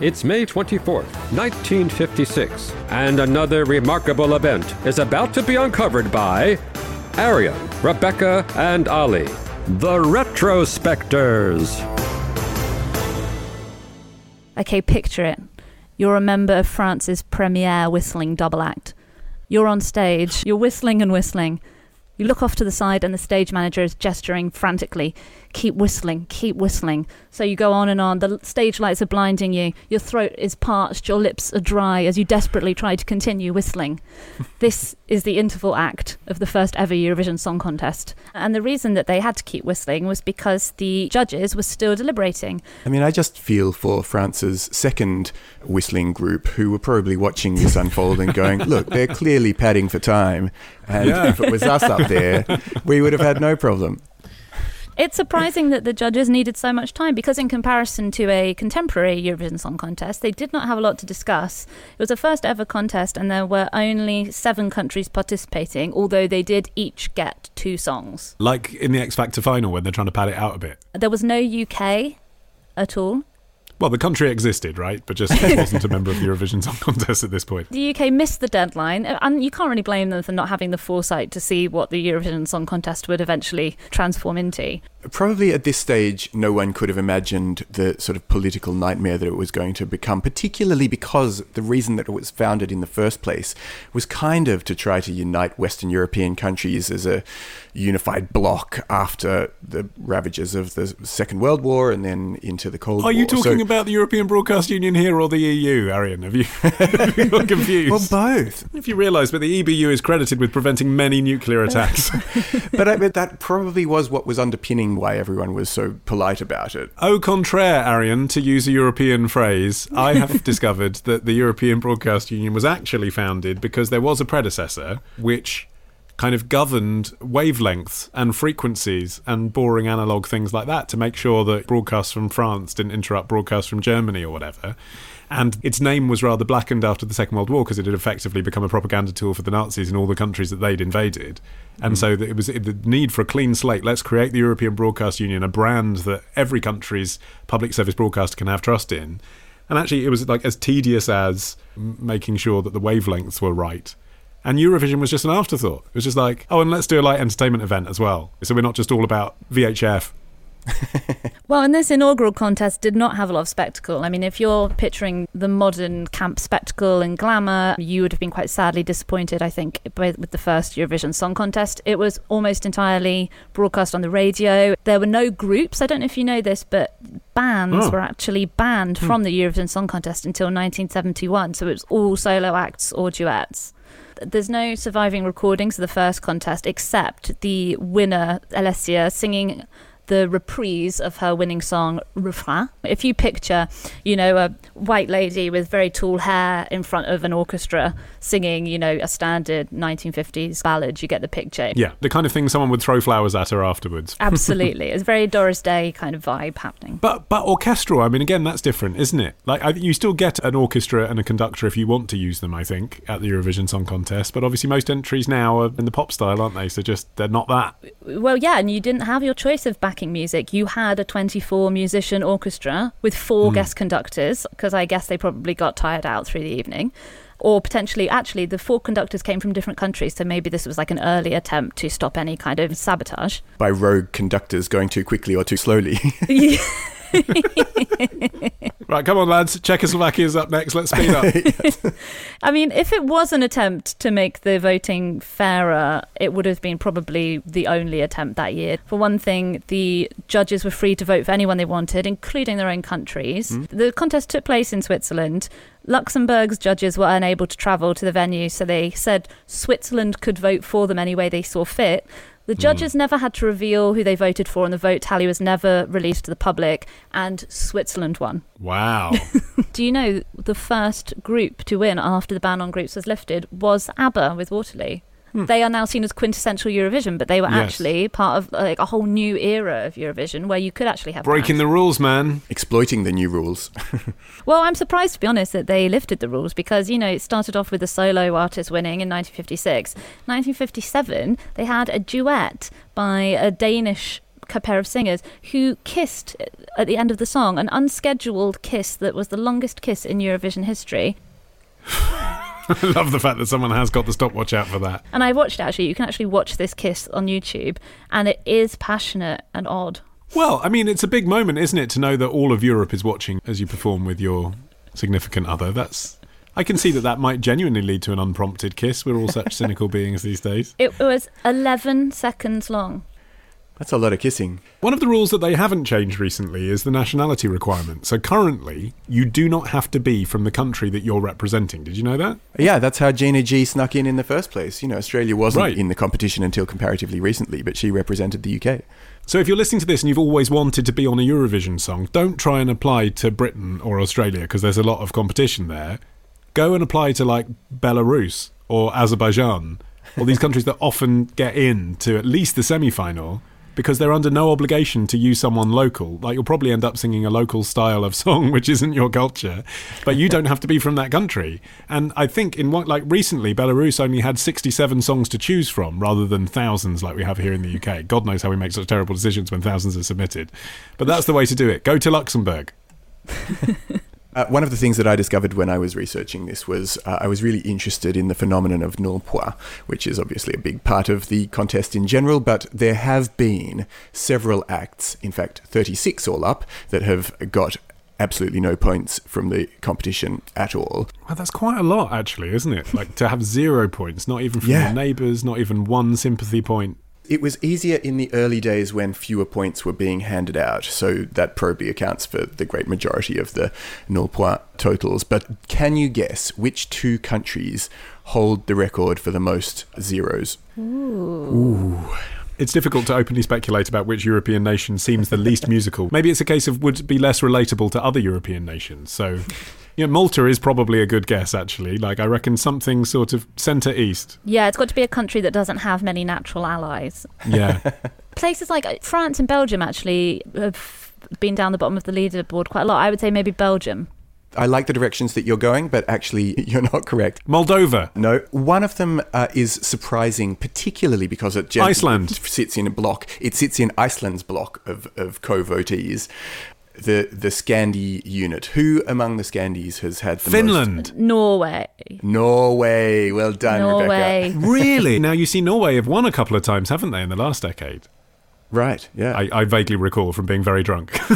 It's May 24th, 1956, and another remarkable event is about to be uncovered by Arion, Rebecca, and Olly, the Retrospectors. Okay, picture it. You're a member of France's premier whistling double act. You're on stage, you're whistling and whistling. You look off to the side, and the stage manager is gesturing frantically. Keep whistling, keep whistling. So you go on and on. The stage lights are blinding you. Your throat is parched, your lips are dry as you desperately try to continue whistling. this is the interval act of the first ever Eurovision Song Contest. And the reason that they had to keep whistling was because the judges were still deliberating. I mean, I just feel for France's second whistling group who were probably watching this unfold and going, look, they're clearly padding for time. And Yeah. if it was us up there, we would have had no problem. It's surprising that the judges needed so much time because, in comparison to a contemporary Eurovision Song Contest, they did not have a lot to discuss. It was a first ever contest, and there were only seven countries participating, although they did each get two songs. Like in the X Factor final when they're trying to pad it out a bit. There was no UK at all. Well, the country existed, right? But just wasn't a member of the Eurovision Song Contest at this point. The UK missed the deadline, uh, and you can't really blame them for not having the foresight to see what the Eurovision Song Contest would eventually transform into. Probably at this stage, no one could have imagined the sort of political nightmare that it was going to become, particularly because the reason that it was founded in the first place was kind of to try to unite Western European countries as a unified bloc after the ravages of the Second World War and then into the Cold Are War. you talking So- about the European Broadcast Union here or the EU, Arion? Have you, have you got confused? Well, both. if you realise, but the EBU is credited with preventing many nuclear attacks. but, I, but that probably was what was underpinning why everyone was so polite about it. Au contraire, Arion, to use a European phrase, I have discovered that the European Broadcast Union was actually founded because there was a predecessor which kind of governed wavelengths and frequencies and boring analog things like that to make sure that broadcasts from France didn't interrupt broadcasts from Germany or whatever. And its name was rather blackened after the Second World War because it had effectively become a propaganda tool for the Nazis in all the countries that they'd invaded. And mm. so it was the need for a clean slate. Let's create the European Broadcast Union, a brand that every country's public service broadcaster can have trust in. And actually, it was like as tedious as making sure that the wavelengths were right. And Eurovision was just an afterthought. It was just like, oh, and let's do a light entertainment event as well. So we're not just all about VHF. Well, and this inaugural contest did not have a lot of spectacle. I mean, if you're picturing the modern camp spectacle and glamour, you would have been quite sadly disappointed, I think, with with the first Eurovision Song Contest. It was almost entirely broadcast on the radio. There were no groups. I don't know if you know this, but bands Oh. were actually banned hmm. from the Eurovision Song Contest until 1971. So it was all solo acts or duets. There's no surviving recordings of the first contest except the winner, Lys Assia, singing the reprise of her winning song Refrain. If you picture, you know, a white lady with very tall hair in front of an orchestra singing, you know, a standard 1950s ballad, you get the picture. Yeah, the kind of thing someone would throw flowers at her afterwards. Absolutely. it's a very Doris Day kind of vibe happening. But but orchestral, I mean, again, that's different, isn't it? Like I, you still get an orchestra and a conductor if you want to use them. I think at the Eurovision Song Contest, but obviously most entries now are in the pop style, aren't they? So just they're not that. Well, yeah, and you didn't have your choice of backing music. You had a 24 musician orchestra with four hmm. guest conductors, because I guess they probably got tired out through the evening. Or potentially, actually, the four conductors came from different countries, so maybe this was like an early attempt to stop any kind of sabotage. By rogue conductors going too quickly or too slowly. Right, come on, lads. Czechoslovakia's up next. Let's speed up. I mean, if it was an attempt to make the voting fairer, it would have been probably the only attempt that year. For one thing, the judges were free to vote for anyone they wanted, including their own countries. Mm. The contest took place in Switzerland. Luxembourg's judges were unable to travel to the venue, so they said Switzerland could vote for them any way they saw fit. The judges never had to reveal who they voted for, and the vote tally was never released to the public, and Switzerland won. wow. Do you know the first group to win after the ban on groups was lifted was ABBA with Waterloo? They are now seen as quintessential Eurovision, but they were Hmm. Yes. actually part of like a whole new era of Eurovision where you could actually have Breaking bands. the rules, man. Exploiting the new rules. Well, I'm surprised to be honest that they lifted the rules because you know it started off with a solo artist winning in 1956. 1957, they had a duet by a Danish a pair of singers who kissed at the end of the song, an unscheduled kiss that was the longest kiss in Eurovision history. I love the fact that someone has got the stopwatch out for that. And I watched it actually. You can actually watch this kiss on YouTube, and it is passionate and odd. Well, I mean, it's a big moment, isn't it, to know that all of Europe is watching as you perform with your significant other. That's. I can see that that might genuinely lead to an unprompted kiss. We're all such cynical beings these days. It was 11 seconds long. That's a lot of kissing. One of the rules that they haven't changed recently is the nationality requirement. So currently, you do not have to be from the country that you're representing. Did you know that? Yeah, that's how Gina G snuck in in the first place. You know, Australia wasn't Right. in the competition until comparatively recently, but she represented the UK. So if you're listening to this and you've always wanted to be on a Eurovision song, don't try and apply to Britain or Australia because there's a lot of competition there. Go and apply to like Belarus or Azerbaijan or these countries that often get in to at least the semi-final because they're under no obligation to use someone local. Like you'll probably end up singing a local style of song which isn't your culture, but you don't have to be from that country. And I think in what like recently Belarus only had 67 songs to choose from rather than thousands like we have here in the UK. God knows how we make such terrible decisions when thousands are submitted. But that's the way to do it. Go to Luxembourg. Uh, one of the things that I discovered when I was researching this was uh, I was really interested in the phenomenon of null point, which is obviously a big part of the contest in general, but there have been several acts, in fact, 36 all up, that have got absolutely no points from the competition at all. Well, that's quite a lot, actually, isn't it? Like to have zero points, not even from Yeah. your neighbours, not even one sympathy point. It was easier in the early days when fewer points were being handed out, so that probably accounts for the great majority of the null point totals. But can you guess which two countries hold the record for the most zeros? Ooh, It's difficult to openly speculate about which European nation seems the least musical. Maybe it's a case of would be less relatable to other European nations. So, you know, Malta is probably a good guess, actually. Like, I reckon something sort of centre east. Yeah, it's got to be a country that doesn't have many natural allies. Yeah. Places like uh, France and Belgium actually have been down the bottom of the leaderboard quite a lot. I would say maybe Belgium. I like the directions that you're going, but actually, you're not correct. Moldova. No, one of them uh, is surprising, particularly because it gen- Iceland. sits in a block. It sits in Iceland's block of, of co-votees. The the Scandi unit. Who among the Scandis has had the Finland. Norway. Norway. Well done, Norway. Rebecca. Really? now, you see, Norway have won a couple of times, haven't they, in the last decade? Right. Yeah. I, I vaguely recall from being very drunk.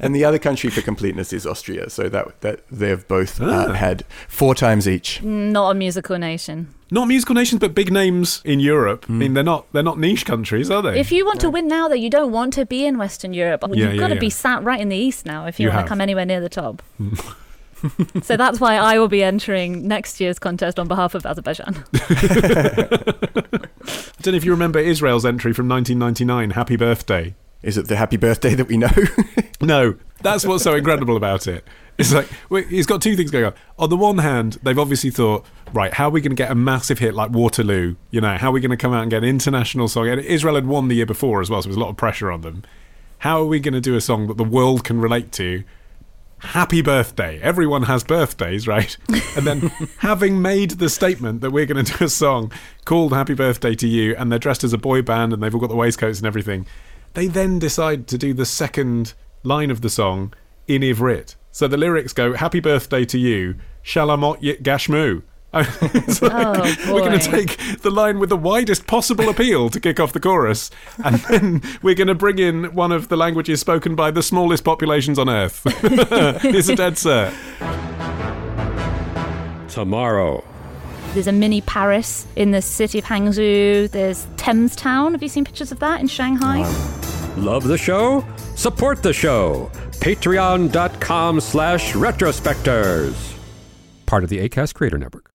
and the other country for completeness is Austria. So that that they've both Ah. uh, had four times each. Not a musical nation. not musical nations, but big names in Europe. I mean, they're not they're not niche countries, are they? If you want to win now, though, you don't want to be in Western Europe. Yeah, You've yeah, got to yeah. be sat right in the east now if you, You want have. to come anywhere near the top. so that's why I will be entering next year's contest on behalf of Azerbaijan. I don't know if you remember Israel's entry from 1999, Happy Birthday. Is it the happy birthday that we know? No, that's what's so incredible about it. It's like he's got two things going on. On the one hand, they've obviously thought, right, how are we going to get a massive hit like Waterloo? You know, how are we going to come out and get an international song? And Israel had won the year before as well, so there was a lot of pressure on them. How are we going to do a song that the world can relate to? Happy birthday. Everyone has birthdays, right? And then having made the statement that we're going to do a song called Happy Birthday to You, and they're dressed as a boy band and they've all got the waistcoats and everything, they then decide to do the second line of the song in Ivrit. So the lyrics go, Happy Birthday to You, Shalamot Yit Gashmu. It's like, Oh, we're going to take the line with the widest possible appeal to kick off the chorus, and then we're going to bring in one of the languages spoken by the smallest populations on Earth. it's a dead cert. Tomorrow. There's a mini Paris in the city of Hangzhou. There's Thames Town. Have you seen pictures of that in Shanghai? Um, love the show? Support the show. Patreon.com slash retrospectors. Part of the ACAST Creator Network.